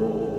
Oh.